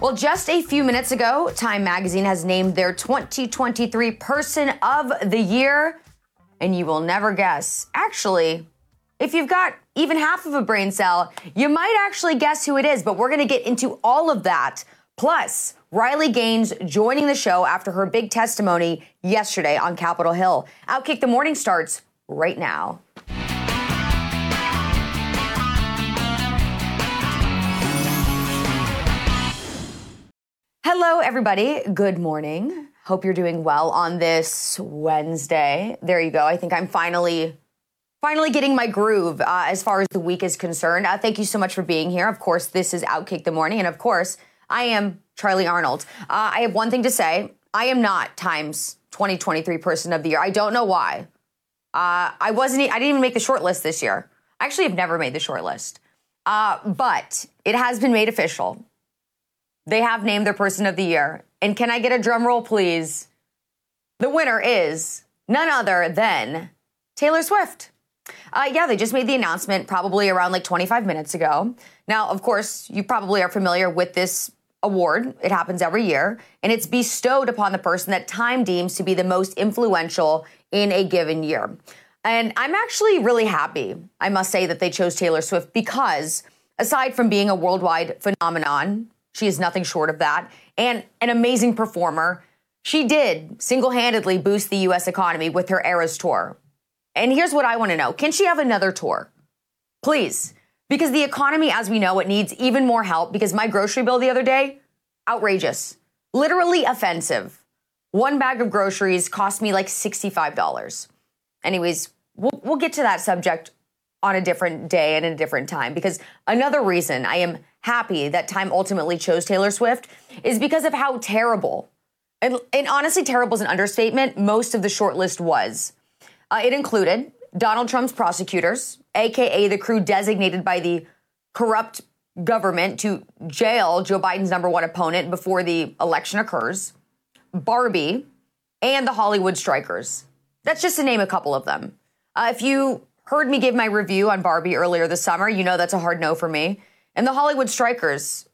Well, just a few minutes ago, Time Magazine has named their 2023 Person of the Year. And you will never guess. Actually, if you've got even half of a brain cell, you might actually guess who it is. But we're going to get into all of that. Plus, Riley Gaines joining the show after her big testimony yesterday on Capitol Hill. Outkick the Morning starts right now. Hello, everybody. Good morning. Hope you're doing well on this Wednesday. There you go. I think I'm finally, finally getting my groove uh, as far as the week is concerned. Uh, thank you so much for being here. Of course, this is Outkick the Morning, and of course, I am Charly Arnolt. Uh, I have one thing to say. I am not Times 2023 Person of the Year. I don't know why. Uh, I wasn't. I didn't even make the short list this year. I actually have never made the short list, uh, but it has been made official they have named their person of the year. And can I get a drum roll, please? The winner is none other than Taylor Swift. Uh, yeah, they just made the announcement probably around like 25 minutes ago. Now, of course, you probably are familiar with this award. It happens every year, and it's bestowed upon the person that Time deems to be the most influential in a given year. And I'm actually really happy, I must say, that they chose Taylor Swift because aside from being a worldwide phenomenon, she is nothing short of that. And an amazing performer. She did single handedly boost the US economy with her Eras tour. And here's what I want to know Can she have another tour? Please. Because the economy, as we know, it needs even more help. Because my grocery bill the other day, outrageous, literally offensive. One bag of groceries cost me like $65. Anyways, we'll, we'll get to that subject on a different day and in a different time. Because another reason I am happy that Time ultimately chose Taylor Swift is because of how terrible, and, and honestly, terrible is an understatement, most of the shortlist was. Uh, it included Donald Trump's prosecutors, aka the crew designated by the corrupt government to jail Joe Biden's number one opponent before the election occurs, Barbie, and the Hollywood strikers. That's just to name a couple of them. Uh, if you heard me give my review on Barbie earlier this summer, you know that's a hard no for me. And the Hollywood Strikers,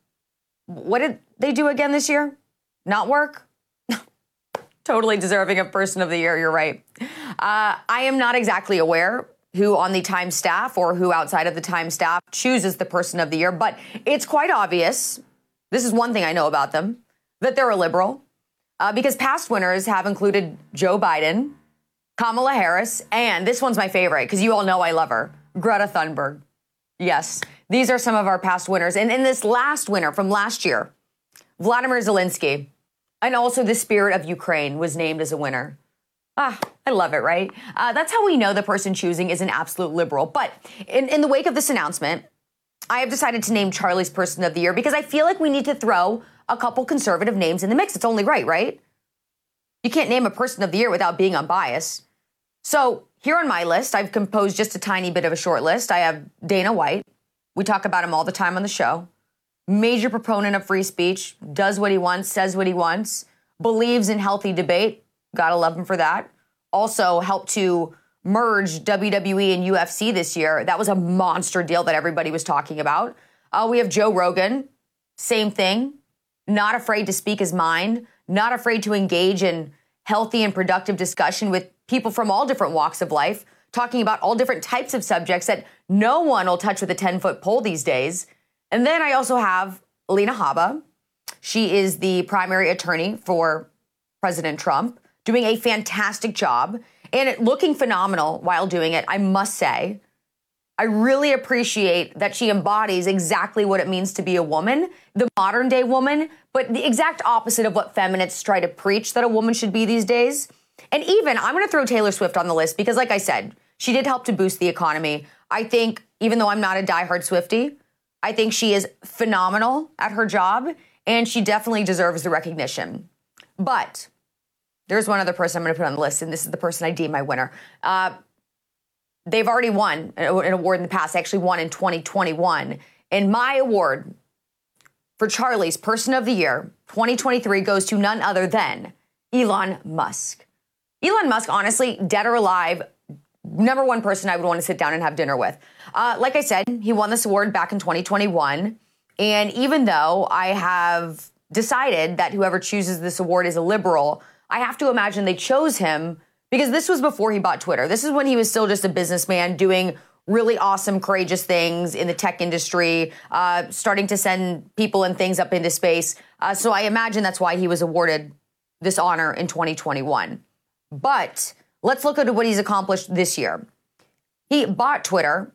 what did they do again this year? Not work? totally deserving of Person of the Year, you're right. Uh, I am not exactly aware who on the Time staff or who outside of the Time staff chooses the Person of the Year, but it's quite obvious. This is one thing I know about them that they're a liberal. Uh, because past winners have included Joe Biden, Kamala Harris, and this one's my favorite because you all know I love her, Greta Thunberg. Yes, these are some of our past winners. And in this last winner from last year, Vladimir Zelensky, and also the spirit of Ukraine was named as a winner. Ah, I love it, right? Uh, that's how we know the person choosing is an absolute liberal. But in, in the wake of this announcement, I have decided to name Charly's Person of the Year because I feel like we need to throw a couple conservative names in the mix. It's only right, right? You can't name a Person of the Year without being unbiased. So here on my list, I've composed just a tiny bit of a short list. I have Dana White, we talk about him all the time on the show. Major proponent of free speech, does what he wants, says what he wants, believes in healthy debate. Gotta love him for that. Also helped to merge WWE and UFC this year. That was a monster deal that everybody was talking about. Uh, we have Joe Rogan, same thing. Not afraid to speak his mind, not afraid to engage in healthy and productive discussion with people from all different walks of life talking about all different types of subjects that no one will touch with a 10 foot pole these days. And then I also have Alina Habba. She is the primary attorney for President Trump, doing a fantastic job and looking phenomenal while doing it, I must say. I really appreciate that she embodies exactly what it means to be a woman, the modern day woman, but the exact opposite of what feminists try to preach that a woman should be these days. And even, I'm going to throw Taylor Swift on the list because, like I said, she did help to boost the economy. I think, even though I'm not a diehard Swiftie, I think she is phenomenal at her job and she definitely deserves the recognition. But there's one other person I'm going to put on the list, and this is the person I deem my winner. Uh, they've already won an award in the past. They actually won in 2021. And my award for Charly's Person of the Year 2023 goes to none other than Elon Musk. Elon Musk, honestly, dead or alive, number one person I would want to sit down and have dinner with. Uh, like I said, he won this award back in 2021. And even though I have decided that whoever chooses this award is a liberal, I have to imagine they chose him because this was before he bought Twitter. This is when he was still just a businessman doing really awesome, courageous things in the tech industry, uh, starting to send people and things up into space. Uh, so I imagine that's why he was awarded this honor in 2021. But let's look at what he's accomplished this year. He bought Twitter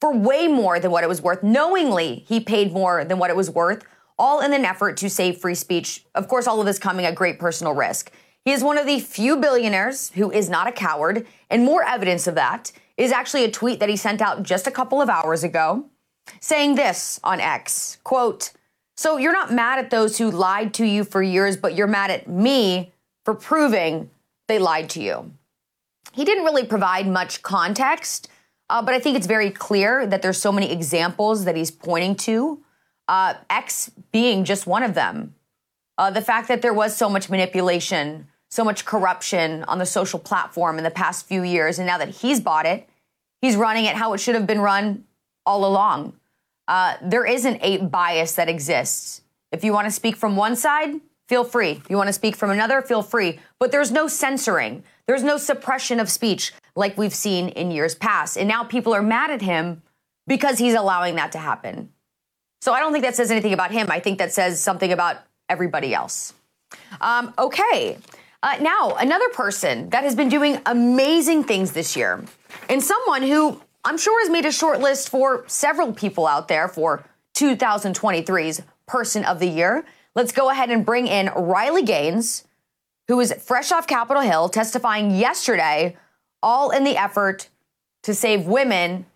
for way more than what it was worth. Knowingly, he paid more than what it was worth, all in an effort to save free speech. Of course, all of this coming at great personal risk. He is one of the few billionaires who is not a coward, and more evidence of that is actually a tweet that he sent out just a couple of hours ago saying this on X, quote, "So you're not mad at those who lied to you for years, but you're mad at me for proving they lied to you." He didn't really provide much context, uh, but I think it's very clear that there's so many examples that he's pointing to. Uh, X being just one of them. Uh, the fact that there was so much manipulation so much corruption on the social platform in the past few years. And now that he's bought it, he's running it how it should have been run all along. Uh, there isn't a bias that exists. If you want to speak from one side, feel free. If you want to speak from another, feel free. But there's no censoring, there's no suppression of speech like we've seen in years past. And now people are mad at him because he's allowing that to happen. So I don't think that says anything about him. I think that says something about everybody else. Um, okay. Uh, now, another person that has been doing amazing things this year, and someone who I'm sure has made a short list for several people out there for 2023's Person of the Year. Let's go ahead and bring in Riley Gaines, who was fresh off Capitol Hill testifying yesterday, all in the effort to save women,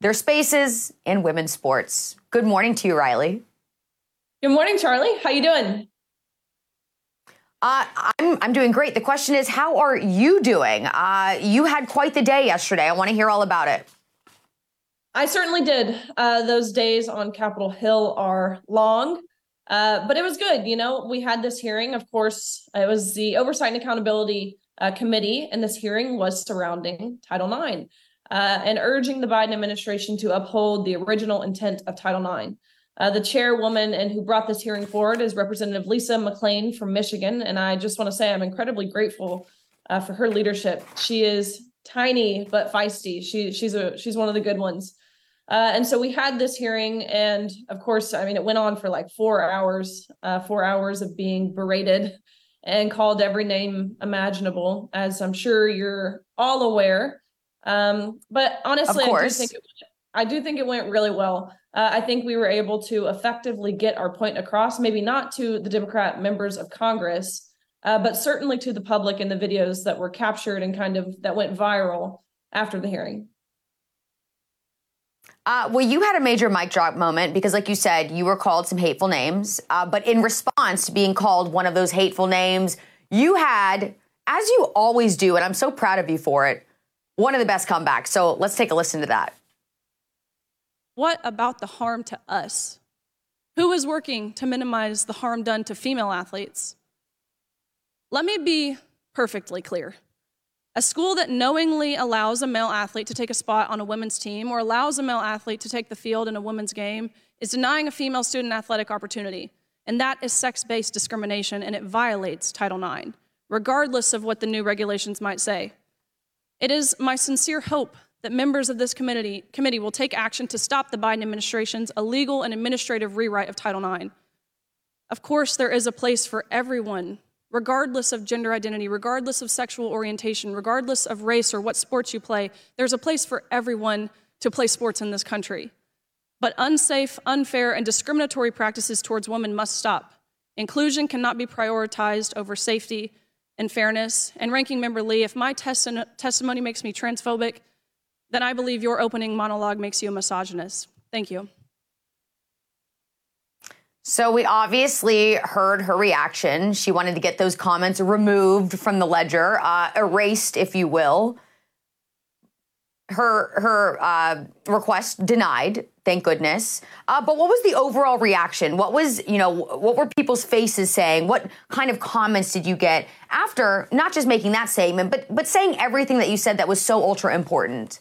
their spaces, and women's sports. Good morning to you, Riley. Good morning, Charly. How you doing? Uh, I'm, I'm doing great. The question is, how are you doing? Uh, you had quite the day yesterday. I want to hear all about it. I certainly did. Uh, those days on Capitol Hill are long, uh, but it was good. You know, we had this hearing. Of course, it was the Oversight and Accountability uh, Committee, and this hearing was surrounding Title IX uh, and urging the Biden administration to uphold the original intent of Title IX. Uh, the chairwoman and who brought this hearing forward is Representative Lisa McClain from Michigan. And I just want to say I'm incredibly grateful uh, for her leadership. She is tiny but feisty. She she's a she's one of the good ones. Uh, and so we had this hearing, and of course, I mean, it went on for like four hours, uh, four hours of being berated and called every name imaginable, as I'm sure you're all aware. Um, but honestly, I do think it, I do think it went really well uh, I think we were able to effectively get our point across, maybe not to the Democrat members of Congress, uh, but certainly to the public in the videos that were captured and kind of that went viral after the hearing. Uh, well, you had a major mic drop moment because, like you said, you were called some hateful names. Uh, but in response to being called one of those hateful names, you had, as you always do, and I'm so proud of you for it, one of the best comebacks. So let's take a listen to that. What about the harm to us? Who is working to minimize the harm done to female athletes? Let me be perfectly clear. A school that knowingly allows a male athlete to take a spot on a women's team or allows a male athlete to take the field in a women's game is denying a female student athletic opportunity. And that is sex based discrimination and it violates Title IX, regardless of what the new regulations might say. It is my sincere hope that members of this committee, committee will take action to stop the Biden administration's illegal and administrative rewrite of Title IX. Of course, there is a place for everyone, regardless of gender identity, regardless of sexual orientation, regardless of race or what sports you play. There's a place for everyone to play sports in this country. But unsafe, unfair, and discriminatory practices towards women must stop. Inclusion cannot be prioritized over safety and fairness. And Ranking Member Lee, if my testimony makes me transphobic, then I believe your opening monologue makes you a misogynist. Thank you. So we obviously heard her reaction. She wanted to get those comments removed from the ledger, uh, erased, if you will. Her her uh, request denied. Thank goodness. Uh, but what was the overall reaction? What was you know what were people's faces saying? What kind of comments did you get after not just making that statement, but but saying everything that you said that was so ultra important?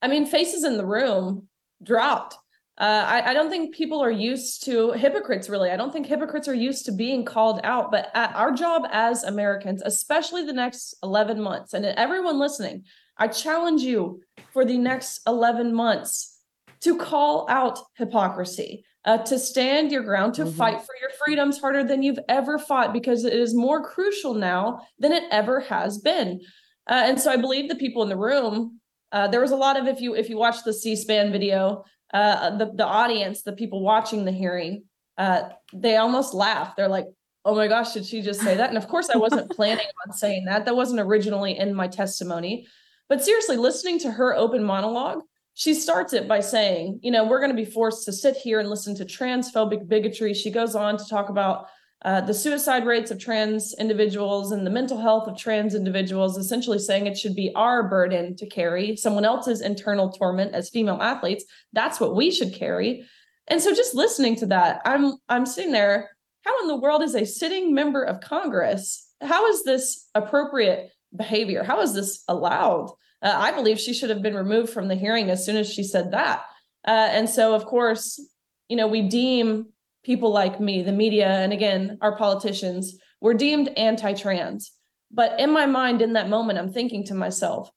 I mean, faces in the room dropped. Uh, I, I, don't think people are used to hypocrites, really. I don't think hypocrites are used to being called out. But our job as Americans, especially the next 11 months, and everyone listening, I challenge you for the next 11 months to call out hypocrisy, uh, to stand your ground, to mm-hmm. fight for your freedoms harder than you've ever fought, because it is more crucial now than it ever has been. Uh, and so I believe the people in the room. Uh, there was a lot of if you if you watch the C-SPAN video, uh, the the audience, the people watching the hearing, uh, they almost laugh. They're like, "Oh my gosh, did she just say that?" And of course, I wasn't planning on saying that. That wasn't originally in my testimony. But seriously, listening to her open monologue, she starts it by saying, "You know, we're going to be forced to sit here and listen to transphobic bigotry." She goes on to talk about uh, the suicide rates of trans individuals and the mental health of trans individuals, essentially saying it should be our burden to carry someone else's internal torment as female athletes. That's what we should carry. And so just listening to that, I'm I'm sitting there, how in the world is a sitting member of Congress? How is this appropriate behavior? How is this allowed? Uh, I believe she should have been removed from the hearing as soon as she said that. Uh, and so, of course, you know, we deem people like me, the media, and again, our politicians, were deemed anti trans. But in my mind, in that moment, I'm thinking to myself,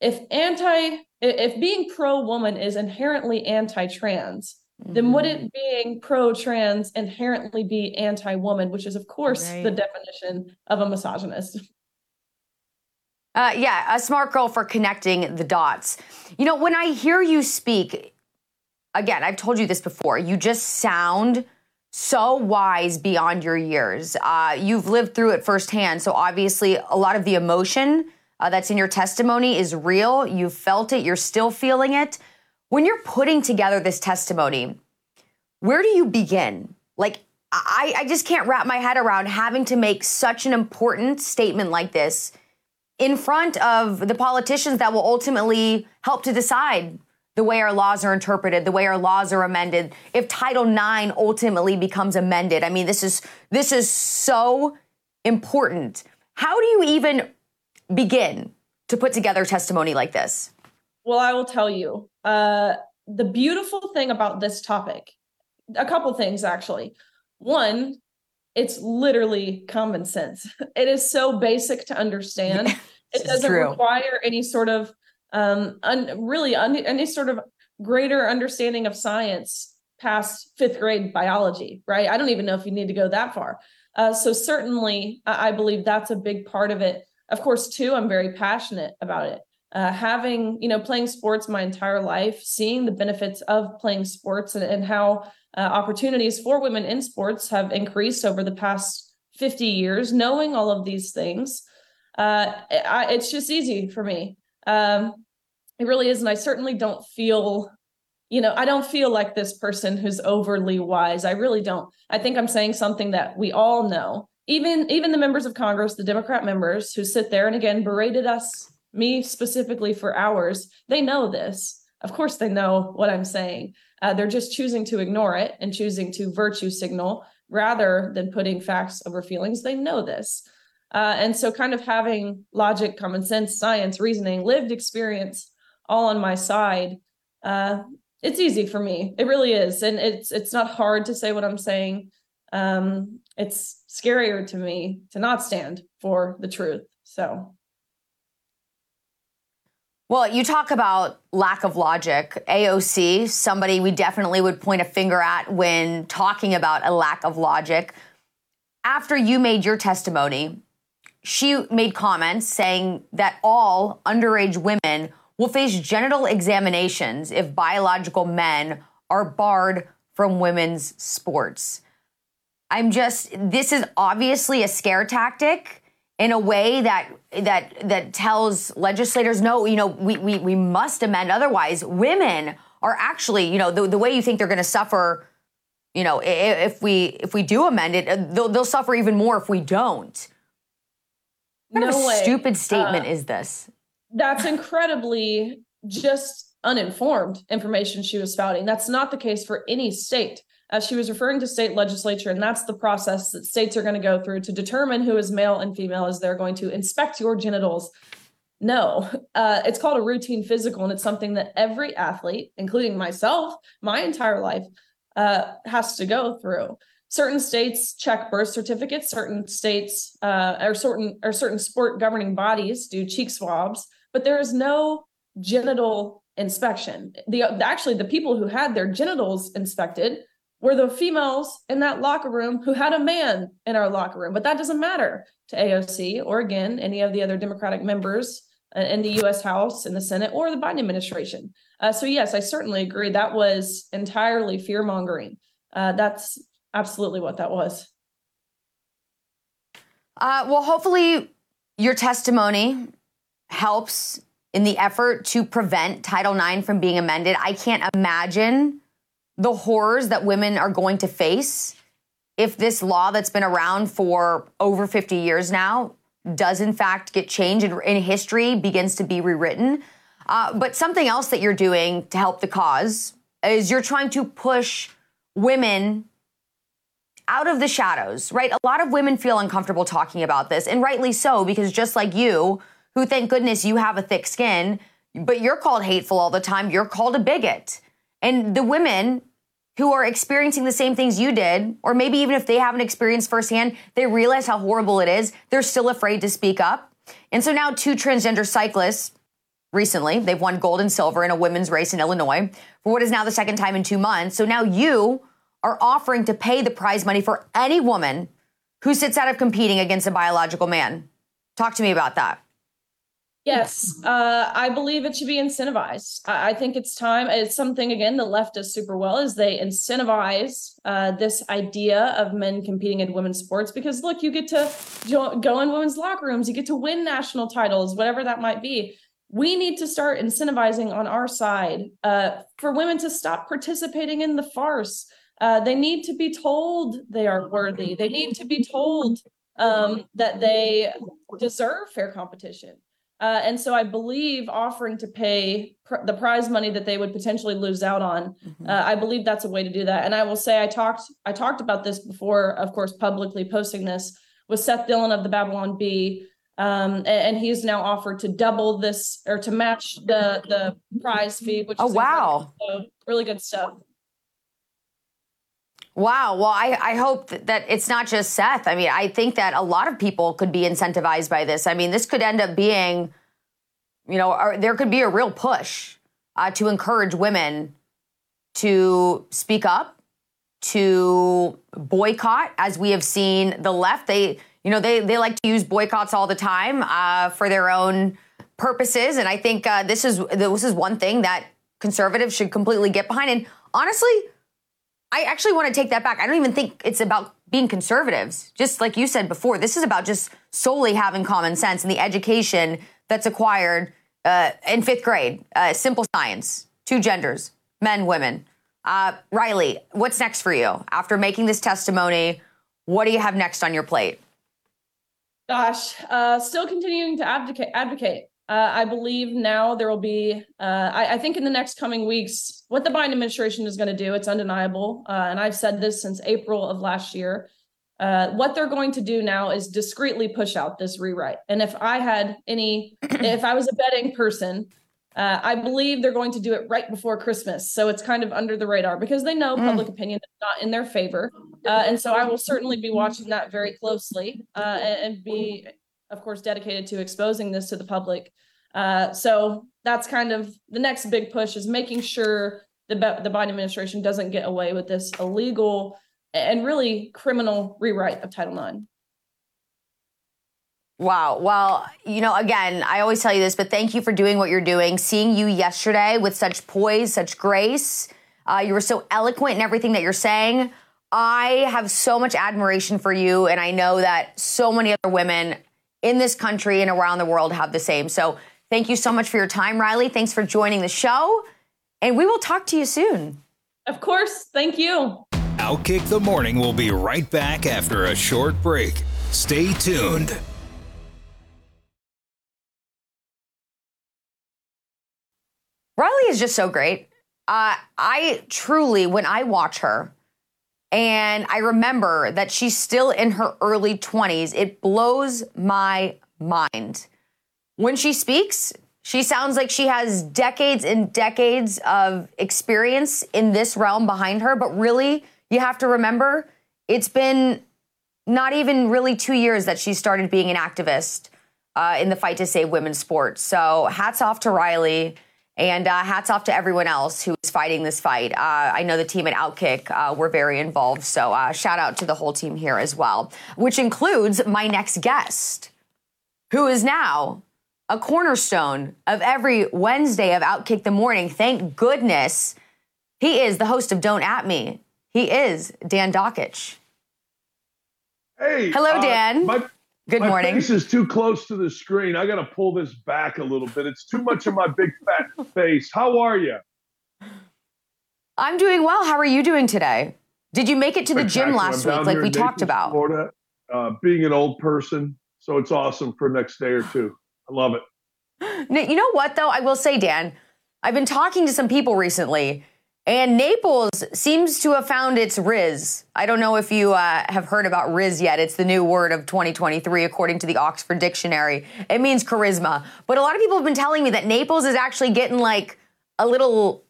if anti, if being pro woman is inherently anti trans, mm-hmm. then would it being pro trans inherently be anti woman, which is, of course, right. the definition of a misogynist? Uh, yeah, a smart girl for connecting the dots. You know, when I hear you speak, again, I've told you this before, you just sound so wise beyond your years. Uh, you've lived through it firsthand. So, obviously, a lot of the emotion uh, that's in your testimony is real. You've felt it, you're still feeling it. When you're putting together this testimony, where do you begin? Like, I, I just can't wrap my head around having to make such an important statement like this in front of the politicians that will ultimately help to decide the way our laws are interpreted, the way our laws are amended, if Title IX ultimately becomes amended. I mean, this is this is so important. How do you even begin to put together testimony like this? Well, I will tell you. Uh, the beautiful thing about this topic, a couple things actually. One, it's literally common sense. It is so basic to understand. it doesn't require any sort of um, un, really un, any sort of greater understanding of science past fifth grade biology, right? I don't even know if you need to go that far. Uh, so certainly, I, I believe that's a big part of it. Of course, too, I'm very passionate about it. Uh, having you know playing sports my entire life seeing the benefits of playing sports and, and how uh, opportunities for women in sports have increased over the past 50 years knowing all of these things uh, I, it's just easy for me um, it really is. And I certainly don't feel, you know, I don't feel like this person who's overly wise. I really don't. I think I'm saying something that we all know. Even even the members of Congress, the Democrat members who sit there and again berated us, me specifically for hours, they know this. Of course, they know what I'm saying. Uh, they're just choosing to ignore it and choosing to virtue signal rather than putting facts over feelings. They know this. Uh, and so, kind of having logic, common sense, science, reasoning, lived experience all on my side, uh, it's easy for me. It really is, and it's it's not hard to say what I'm saying. Um, it's scarier to me to not stand for the truth. So. Well, you talk about lack of logic. AOC, somebody we definitely would point a finger at when talking about a lack of logic. After you made your testimony, she made comments saying that all underage women will face genital examinations if biological men are barred from women's sports. I'm just this is obviously a scare tactic in a way that that that tells legislators no, you know, we we, we must amend otherwise women are actually, you know, the, the way you think they're going to suffer, you know, if we if we do amend it, uh, they'll, they'll suffer even more if we don't. What kind no of way. stupid statement uh, is this? That's incredibly just uninformed information she was spouting. That's not the case for any state. As she was referring to state legislature, and that's the process that states are going to go through to determine who is male and female as they're going to inspect your genitals. No, uh, it's called a routine physical, and it's something that every athlete, including myself, my entire life, uh, has to go through. Certain states check birth certificates. Certain states uh, or certain or certain sport governing bodies do cheek swabs, but there is no genital inspection. The actually the people who had their genitals inspected were the females in that locker room who had a man in our locker room. But that doesn't matter to AOC or again any of the other Democratic members uh, in the U.S. House, in the Senate, or the Biden administration. Uh, so yes, I certainly agree. That was entirely fear mongering. Uh, that's absolutely what that was. Uh, well, hopefully, your testimony helps in the effort to prevent Title IX from being amended. I can't imagine the horrors that women are going to face if this law that's been around for over 50 years now does in fact get changed and in history begins to be rewritten. Uh, but something else that you're doing to help the cause is you're trying to push women out of the shadows, right? A lot of women feel uncomfortable talking about this, and rightly so, because just like you, who thank goodness you have a thick skin, but you're called hateful all the time, you're called a bigot. And the women who are experiencing the same things you did, or maybe even if they haven't experienced firsthand, they realize how horrible it is, they're still afraid to speak up. And so now two transgender cyclists recently, they've won gold and silver in a women's race in Illinois for what is now the second time in two months. So now you are offering to pay the prize money for any woman who sits out of competing against a biological man. Talk to me about that. Yes, uh, I believe it should be incentivized. I, I, think it's time. It's something again the left does super well is they incentivize uh, this idea of men competing in women's sports because look, you get to go in women's locker rooms, you get to win national titles, whatever that might be. We need to start incentivizing on our side uh, for women to stop participating in the farce. Uh, they need to be told they are worthy. They need to be told um, that they deserve fair competition. Uh, and so I believe offering to pay pr- the prize money that they would potentially lose out on, mm-hmm. uh, I believe that's a way to do that. And I will say I talked I talked about this before, of course, publicly posting this with Seth Dillon of the Babylon Bee, um, and, and, he's now offered to double this or to match the the prize fee. Which oh wow, so really good stuff. Wow. Well, I, I hope that it's not just Seth. I mean, I think that a lot of people could be incentivized by this. I mean, this could end up being, you know, there could be a real push uh, to encourage women to speak up, to boycott, as we have seen the left. They, you know, they, they like to use boycotts all the time uh, for their own purposes. And I think uh, this is this is one thing that conservatives should completely get behind. And honestly, I actually want to take that back. I don't even think it's about being conservatives. Just like you said before, this is about just solely having common sense and the education that's acquired uh, in fifth grade. Uh, simple science, two genders, men, women. Uh, Riley, what's next for you after making this testimony? What do you have next on your plate? Gosh, uh, still continuing to advocate. Advocate. Uh, I believe now there will be, uh, I, I, think in the next coming weeks, what the Biden administration is going to do, it's undeniable. Uh, and I've said this since April of last year. Uh, what they're going to do now is discreetly push out this rewrite. And if I had any, if I was a betting person, uh, I believe they're going to do it right before Christmas. So it's kind of under the radar because they know mm. public opinion is not in their favor. Uh, and so I will certainly be watching that very closely and, and be of course, dedicated to exposing this to the public. Uh, so that's kind of the next big push is making sure the the Biden administration doesn't get away with this illegal and really criminal rewrite of Title IX. Wow. Well, you know, again, I always tell you this, but thank you for doing what you're doing. Seeing you yesterday with such poise, such grace, uh, you were so eloquent in everything that you're saying. I have so much admiration for you, and I know that so many other women in this country and around the world have the same. So thank you so much for your time, Riley. Thanks for joining the show. And we will talk to you soon. Of course. Thank you. Outkick the Morning will be right back after a short break. Stay tuned. Riley is just so great. Uh, I truly, when I watch her, and I remember that she's still in her early 20s. It blows my mind when she speaks, she sounds like she has decades and decades of experience in this realm behind her. But really, you have to remember it's been not even really two years that she started being an activist uh, in the fight to save women's sports. So hats off to Riley. And uh, hats off to everyone else who is fighting this fight. Uh, I know the team at Outkick uh, were very involved, so uh, shout out to the whole team here as well, which includes my next guest, who is now a cornerstone of every Wednesday of Outkick the Morning. Thank goodness he is the host of Don't At Me. He is Dan Dakich. Hey. Hello, uh, Dan. my, Good my morning. face is too close to the screen. I got to pull this back a little bit. It's too much of my big fat face. How are you? I'm doing well. How are you doing today? Did you make it to the gym last week, like we talked about? Florida, uh, being an old person, so it's awesome for next day or two. I love it. You know what, though? I will say, Dan, I've been talking to some people recently, and Naples seems to have found its Rizz. I don't know if you uh, have heard about Rizz yet. It's the new word of 2023, according to the Oxford Dictionary. It means charisma. But a lot of people have been telling me that Naples is actually getting like a little,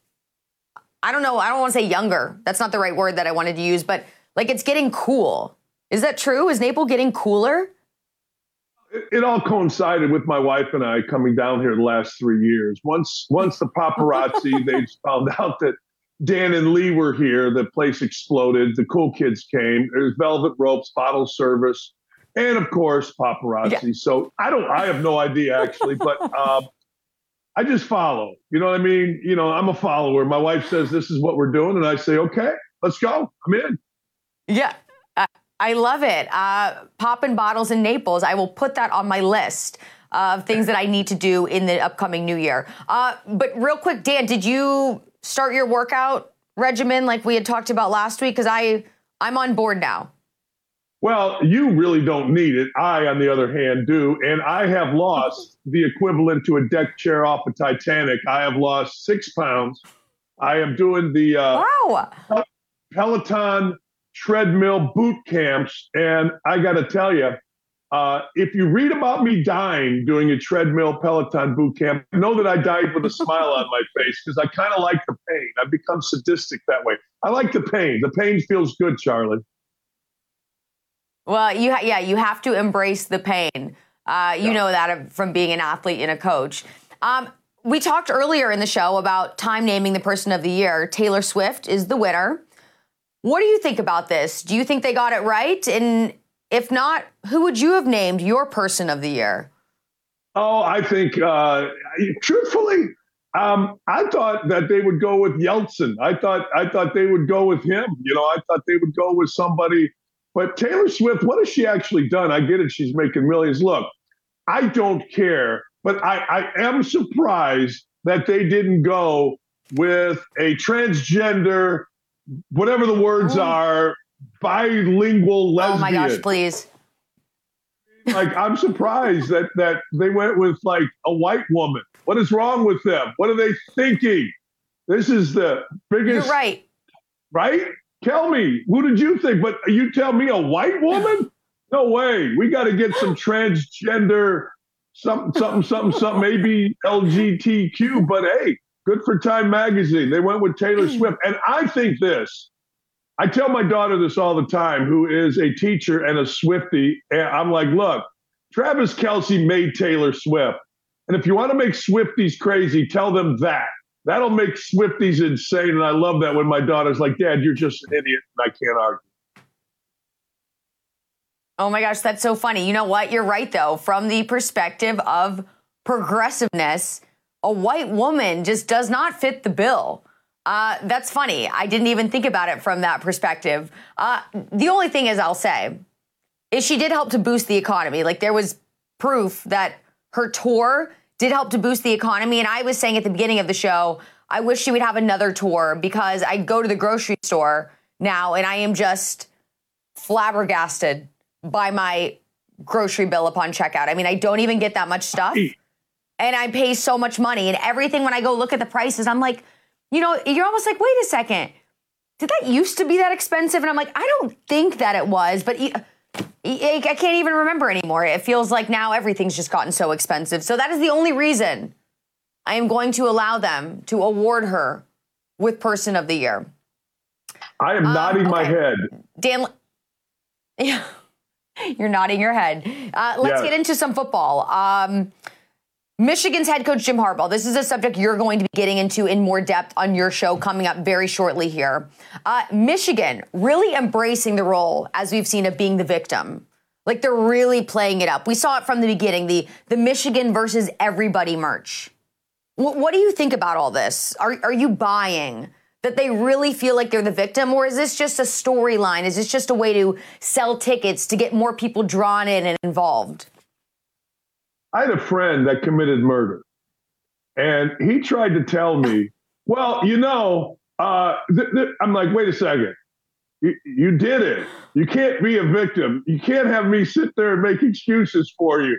I don't know, I don't want to say younger. That's not the right word that I wanted to use, but like it's getting cool. Is that true? Is Naples getting cooler? it, it all coincided with my wife and I coming down here the last three years. Once once the paparazzi they found out that Dan and Lee were here, the place exploded. The cool kids came. There's velvet ropes, bottle service, and of course paparazzi. Yeah. So I don't. I have no idea actually, but. Um, I just follow. You know what I mean? You know, I'm a follower. My wife says this is what we're doing, and I say, okay, let's go. I'm in. Yeah, I, I love it. Uh, popping bottles in Naples. I will put that on my list of things that I need to do in the upcoming new year. Uh, but real quick, Dan, did you start your workout regimen like we had talked about last week? Because I I'm on board now. Well, you really don't need it. I, on the other hand, do. And I have lost the equivalent to a deck chair off a Titanic. I have lost six pounds. I am doing the uh, Wow. Peloton treadmill boot camps. And I got to tell you, uh, if you read about me dying doing a treadmill Peloton boot camp, know that I died with a smile on my face because I kind of like the pain. I've become sadistic that way. I like the pain. The pain feels good, Charly. Well, you ha- yeah, you have to embrace the pain. Uh, you Yeah. know that from being an athlete and a coach. Um, we talked earlier in the show about time naming the person of the year. Taylor Swift is the winner. What do you think about this? Do you think they got it right? And if not, who would you have named your person of the year? Oh, I think, uh, truthfully, um, I thought that they would go with Yeltsin. I thought, I thought they would go with him. You know, I thought they would go with somebody. But Taylor Swift, what has she actually done? I get it; she's making millions. Look, I don't care, but I, I am surprised that they didn't go with a transgender, whatever the words Oh. are, bilingual lesbian Oh my gosh, please. like I'm surprised that that they went with like a white woman. What is wrong with them? What are they thinking? This is the biggest You're right. right? Tell me, who did you think? But you tell me a white woman? No way. We got to get some transgender something, something, something, something, maybe LGBTQ. But hey, good for Time Magazine. They went with Taylor Swift. And I think this. I tell my daughter this all the time, who is a teacher and a Swiftie. And I'm like, look, Travis Kelce made Taylor Swift. And if you want to make Swifties crazy, tell them that. That'll make Swifties insane. And I love that when my daughter's like, Dad, you're just an idiot. And I can't argue. Oh my gosh, that's so funny. You know what? You're right, though. From the perspective of progressiveness, a white woman just does not fit the bill. Uh, that's funny. I didn't even think about it from that perspective. Uh, the only thing is, I'll say, is she did help to boost the economy. Like there was proof that her tour did help to boost the economy. And I was saying at the beginning of the show, I wish she would have another tour because I go to the grocery store now and I am just flabbergasted by my grocery bill upon checkout. I mean, I don't even get that much stuff. And I pay so much money and everything when I go look at the prices, I'm like, you know, you're almost like, wait a second. Did that used to be that expensive? And I'm like, I don't think that it was, but e- I I can't even remember anymore. It feels like now everything's just gotten so expensive. So that is the only reason I am going to allow them to award her with Person of the Year. I am nodding my head. Dan, yeah, you're nodding your head. Uh, let's Yes. get into some football. Um, Michigan's head coach Jim Harbaugh. This is a subject you're going to be getting into in more depth on your show coming up very shortly here. Uh, Michigan really embracing the role, as we've seen, of being the victim. Like they're really playing it up. We saw it from the beginning. The the Michigan versus everybody merch. What, what do you think about all this? Are are you buying that they really feel like they're the victim, or is this just a storyline? Is this just a way to sell tickets to get more people drawn in and involved? I had a friend that committed murder, and he tried to tell me, "Well, you know," uh, th- th- I'm like, "Wait a second, you, you did it. You can't be a victim. You can't have me sit there and make excuses for you."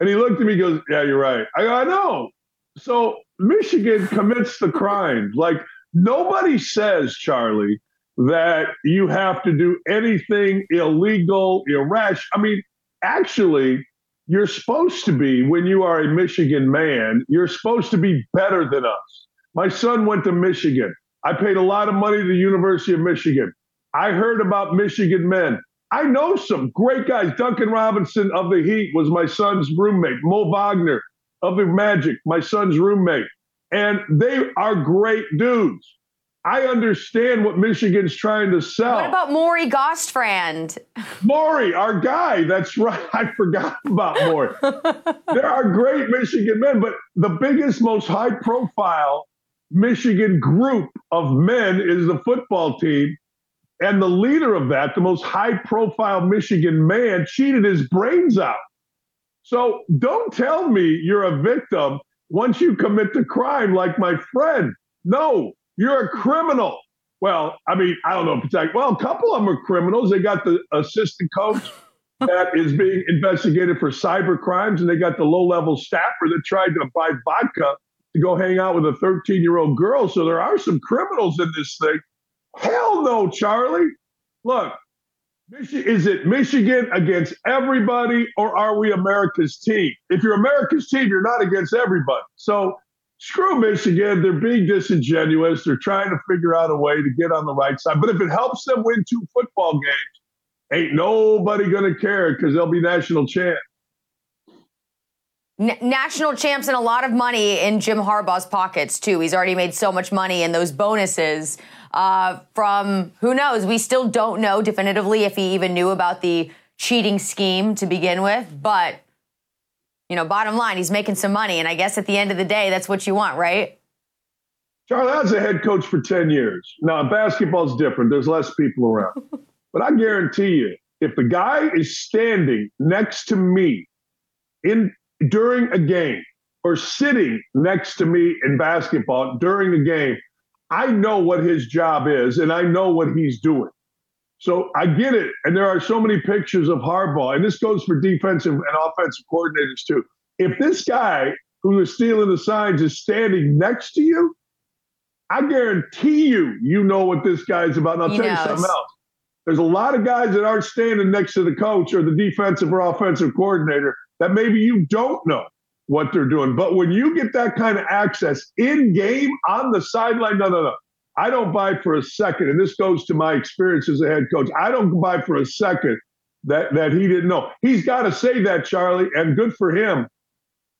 And he looked at me, goes, "Yeah, you're right. I, go, I know." So Michigan commits the crime. Like nobody says, Charly, that you have to do anything illegal, irrational. I mean, actually you're supposed to be when you are a Michigan man, you're supposed to be better than us. My son went to Michigan. I paid a lot of money to the University of Michigan. I heard about Michigan men. I know some great guys. Duncan Robinson of the Heat was my son's roommate. Mo Wagner of the Magic, my son's roommate. And they are great dudes. I understand what Michigan's trying to sell. What about Maury Gostfrand? Maury, our guy. That's right. I forgot about Maury. there are great Michigan men, but the biggest, most high profile Michigan group of men is the football team. And the leader of that, the most high profile Michigan man, cheated his brains out. So don't tell me you're a victim once you commit the crime like my friend. No, you're a criminal. Well, I mean, I don't know if it's like, well, a couple of them are criminals. They got the assistant coach that is being investigated for cyber crimes, and they got the low level staffer that tried to buy vodka to go hang out with a 13 year old girl. So there are some criminals in this thing. Hell no, Charly. Look, is it Michigan against everybody, or are we America's team? If you're America's team, you're not against everybody. So screw Michigan. They're being disingenuous. They're trying to figure out a way to get on the right side. But if it helps them win two football games, ain't nobody going to care because they'll be national champ. N- national champs and a lot of money in Jim Harbaugh's pockets too. He's already made so much money in those bonuses uh, from who knows. We still don't know definitively if he even knew about the cheating scheme to begin with, but you know, bottom line, he's making some money, and I guess at the end of the day, that's what you want, right? Charly, I was a head coach for 10 years. Now, basketball's different. There's less people around. but I guarantee you, if the guy is standing next to me in during a game or sitting next to me in basketball during a game, I know what his job is and I know what he's doing. So I get it. And there are so many pictures of Harbaugh, and this goes for defensive and offensive coordinators too. If this guy who is stealing the signs is standing next to you, I guarantee you, you know what this guy's about. And I'll He tell you something else. There's a lot of guys that aren't standing next to the coach or the defensive or offensive coordinator that maybe you don't know what they're doing. But when you get that kind of access in game on the sideline, no, no, no. I don't buy for a second, and this goes to my experience as a head coach. I don't buy for a second that that he didn't know. He's got to say that, Charly, and good for him.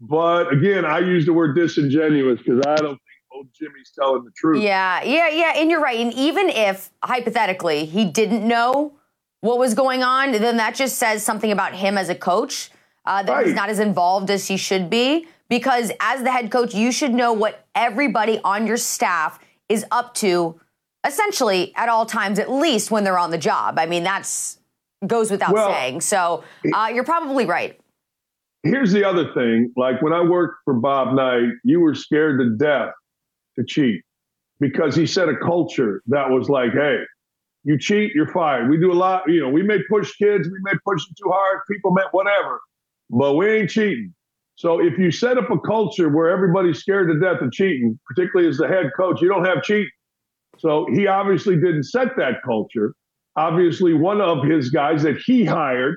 But again, I use the word disingenuous because I don't think old Jimmy's telling the truth. Yeah, yeah, yeah, and you're right. And even if hypothetically he didn't know what was going on, then that just says something about him as a coach uh, that he's not as involved as he should be. Because as the head coach, you should know what everybody on your staff is up to, essentially at all times, at least when they're on the job. I mean, that's goes without Well, saying. So uh, you're probably right. Here's the other thing. Like when I worked for Bob Knight, you were scared to death to cheat because he set a culture that was like, hey, you cheat, you're fired. We do a lot, you know, we may push kids, we may push them too hard, people may whatever, but we ain't cheating. So if you set up a culture where everybody's scared to death of cheating, particularly as the head coach, you don't have cheating. So he obviously didn't set that culture. obviously, one of his guys that he hired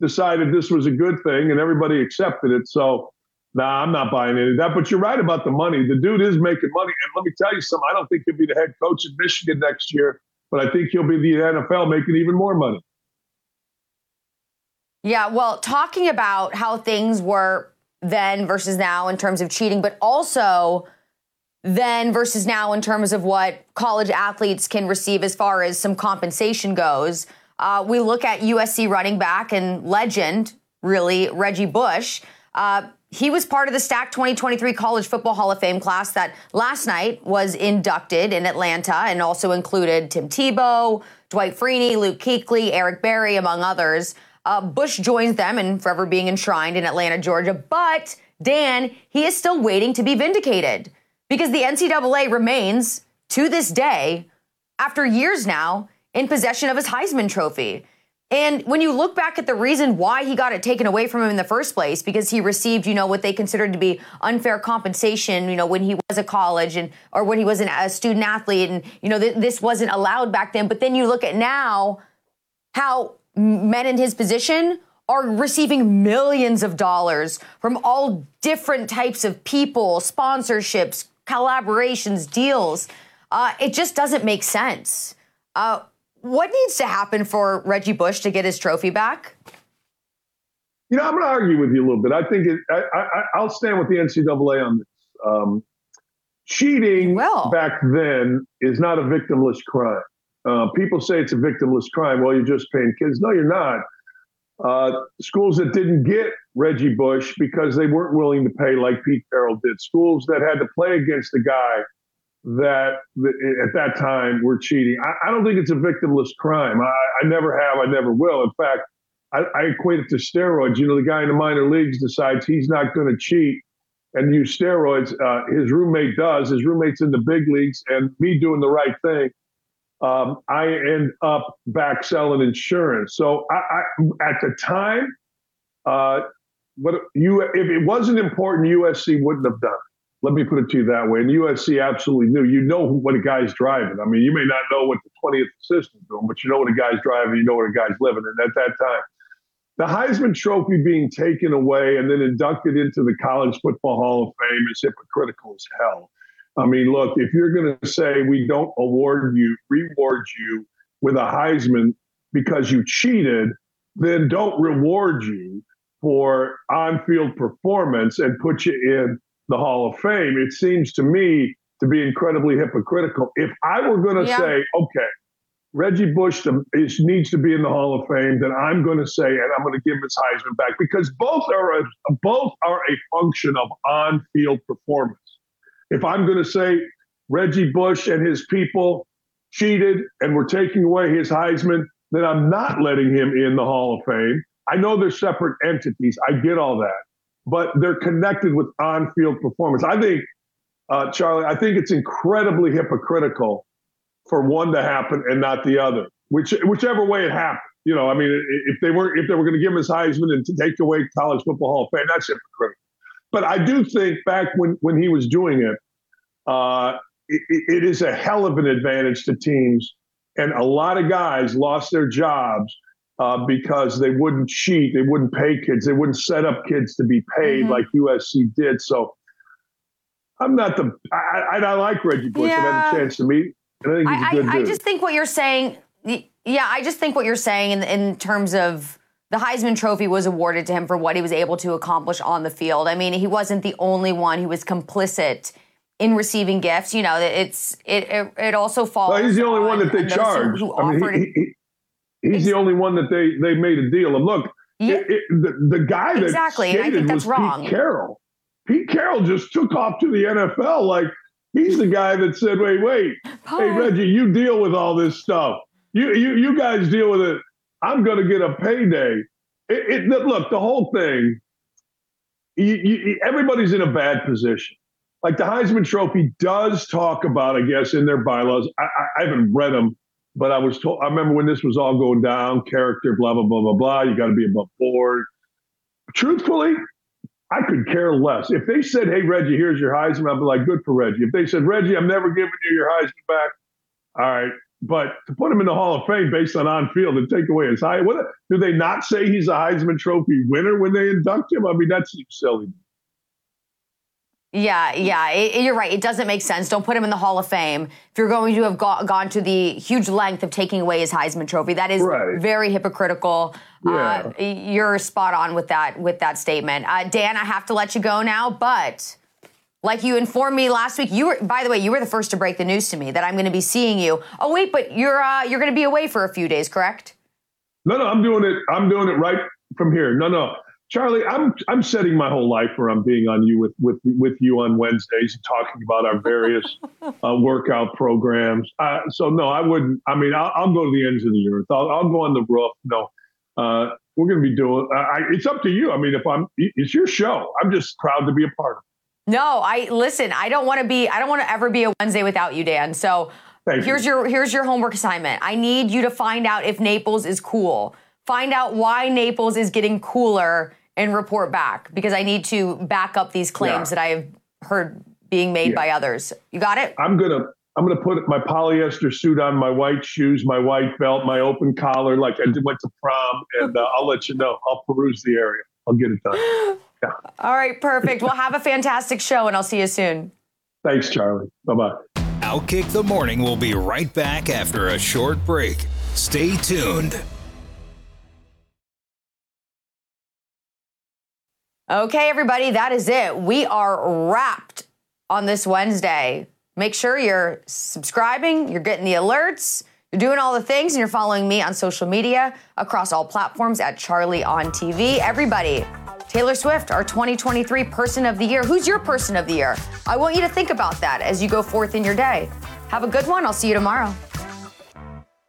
decided this was a good thing, and everybody accepted it. So, nah, I'm not buying any of that. But you're right about the money. The dude is making money, and let me tell you something. I don't think he'll be the head coach in Michigan next year, but I think he'll be the NFL making even more money. Yeah, well, talking about how things were then versus now in terms of cheating, but also then versus now in terms of what college athletes can receive as far as some compensation goes. Uh, we look at USC running back and legend, really, Reggie Bush. Uh, he was part of the Stack 2023 College Football Hall of Fame class that last night was inducted in Atlanta and also included Tim Tebow, Dwight Freeney, Luke Kuechly, Eric Berry, among others. Uh, Bush joins them in forever being enshrined in Atlanta, Georgia. But Dan, he is still waiting to be vindicated because the NCAA remains, to this day, after years now, in possession of his Heisman Trophy. And when you look back at the reason why he got it taken away from him in the first place, because he received, you know, what they considered to be unfair compensation, you know, when he was a college and or when he was an, a student athlete, and you know, th- this wasn't allowed back then. But then you look at now, how men in his position are receiving millions of dollars from all different types of people, sponsorships, collaborations, deals. Uh, it just doesn't make sense. Uh, what needs to happen for Reggie Bush to get his trophy back? You know, I'm going to argue with you a little bit. I think it, I, will stand with the NCAA on this. Um, cheating back then is not a victimless crime. Uh, people say it's a victimless crime. Well, you're just paying kids. No, you're not. Uh, schools that didn't get Reggie Bush because they weren't willing to pay like Pete Carroll did. Schools that had to play against a guy that at that time were cheating. I, I don't think it's a victimless crime. I, I, never have. I never will. In fact, I, I equate it to steroids. You know, the guy in the minor leagues decides he's not going to cheat and use steroids. Uh, his roommate does. His roommate's in the big leagues, and me doing the right thing um, I end up back selling insurance. So I, I, at the time, uh, what you if it wasn't important, USC wouldn't have done it. Let me put it to you that way. And USC absolutely knew. You know what a guy's driving. I mean, you may not know what the 20th assistant's doing, but you know what a guy's driving. You know what a guy's living. And at that time, the Heisman Trophy being taken away and then inducted into the College Football Hall of Fame is hypocritical as hell. I mean, look, if you're going to say we don't award you, reward you with a Heisman because you cheated, then don't reward you for on field performance and put you in the Hall of Fame. It seems to me to be incredibly hypocritical. If I were going to yeah. say, okay, Reggie Bush is, needs to be in the Hall of Fame, then I'm going to say, and I'm going to give his Heisman back because both are a, both are a function of on-field performance. If I'm going to say Reggie Bush and his people cheated and we're taking away his Heisman, then I'm not letting him in the Hall of Fame. I know they're separate entities. I get all that, but they're connected with on-field performance. I think, uh, Charly, I think it's incredibly hypocritical for one to happen and not the other, which whichever way it happened. You know, I mean, if they were if they were going to give him his Heisman and to take away College Football Hall of Fame, that's hypocritical. But I do think back when, when he was doing it, uh, it, it is a hell of an advantage to teams. And a lot of guys lost their jobs uh, because they wouldn't cheat, they wouldn't pay kids, they wouldn't set up kids to be paid mm-hmm. like USC did. So I'm not the I, I, I like Reggie Bush. Yeah. I've had a chance to meet, and I think he's a good I, dude. I just think what you're saying. Yeah, I just think what you're saying in in terms of the Heisman Trophy was awarded to him for what he was able to accomplish on the field. I mean, he wasn't the only one who was complicit in receiving gifts. You know, it's it it, it also falls. Well, he's the only one that they charged. Who, who I mean, he, he, he's the only one that they they made a deal. And look, yeah. it, it, the, the guy that exactly, and I think that's wrong. Pete Carroll. Pete Carroll just took off to the NFL like he's the guy that said, "Wait, wait, hey Reggie, you deal with all this stuff. You you you guys deal with it." I'm going to get a payday. It, it, look, the whole thing, you, you, everybody's in a bad position. Like the Heisman Trophy does talk about, I guess, in their bylaws. I, I, I haven't read them, but I was told. I remember when this was all going down, character, blah blah blah blah blah. You got to be above board. Truthfully, I could care less. If they said, "Hey Reggie, here's your Heisman," I'd be like, "Good for Reggie." If they said, "Reggie, I'm never giving you your Heisman back," all right, but to put him in the Hall of Fame based on on field and take away his high, what do they not say he's a Heisman Trophy winner when they induct him? I mean, that seems silly. Yeah, yeah, it, you're right. It doesn't make sense. Don't put him in the Hall of Fame if you're going to have go- gone to the huge length of taking away his Heisman Trophy. That is right. very hypocritical. Yeah. Uh, you're spot on with that with that statement, uh, Dan. I have to let you go now, but like you informed me last week, you were. By the way, you were the first to break the news to me that I'm going to be seeing you. Oh wait, but you're uh, you're going to be away for a few days, correct? No, no, I'm doing it. I'm doing it right from here. No, no. Charly, I'm I'm setting my whole life where I'm being on you with with with you on Wednesdays and talking about our various uh, workout programs. Uh, so no, I wouldn't. I mean, I'll, I'll, go to the ends of the earth. I'll, I'll go on the roof. No, uh, we're going to be doing. I, it's up to you. I mean, if I'm, it's your show. I'm just proud to be a part of. it. No, I listen. I don't want to be. I don't want to ever be a Wednesday without you, Dan. So Thank here's you. your here's your homework assignment. I need you to find out if Naples is cool. Find out why Naples is getting cooler and report back because I need to back up these claims Yeah. that I have heard being made Yeah. by others. You got it? I'm gonna I'm gonna put my polyester suit on, my white shoes, my white belt, my open collar, like I did, went to prom, and uh, I'll let you know. I'll peruse the area. I'll get it done. All right, perfect. well, have a fantastic show and I'll see you soon. Thanks, Charly. Bye bye. OutKick the Morning will be right back after a short break. Stay tuned. Okay, everybody, that is it. We are wrapped on this Wednesday. Make sure you're subscribing, you're getting the alerts, you're doing all the things, and you're following me on social media across all platforms at Charly on TV. Everybody, Taylor Swift, our 2023 Person of the Year. Who's your Person of the Year? I want you to think about that as you go forth in your day. Have a good one. I'll see you tomorrow.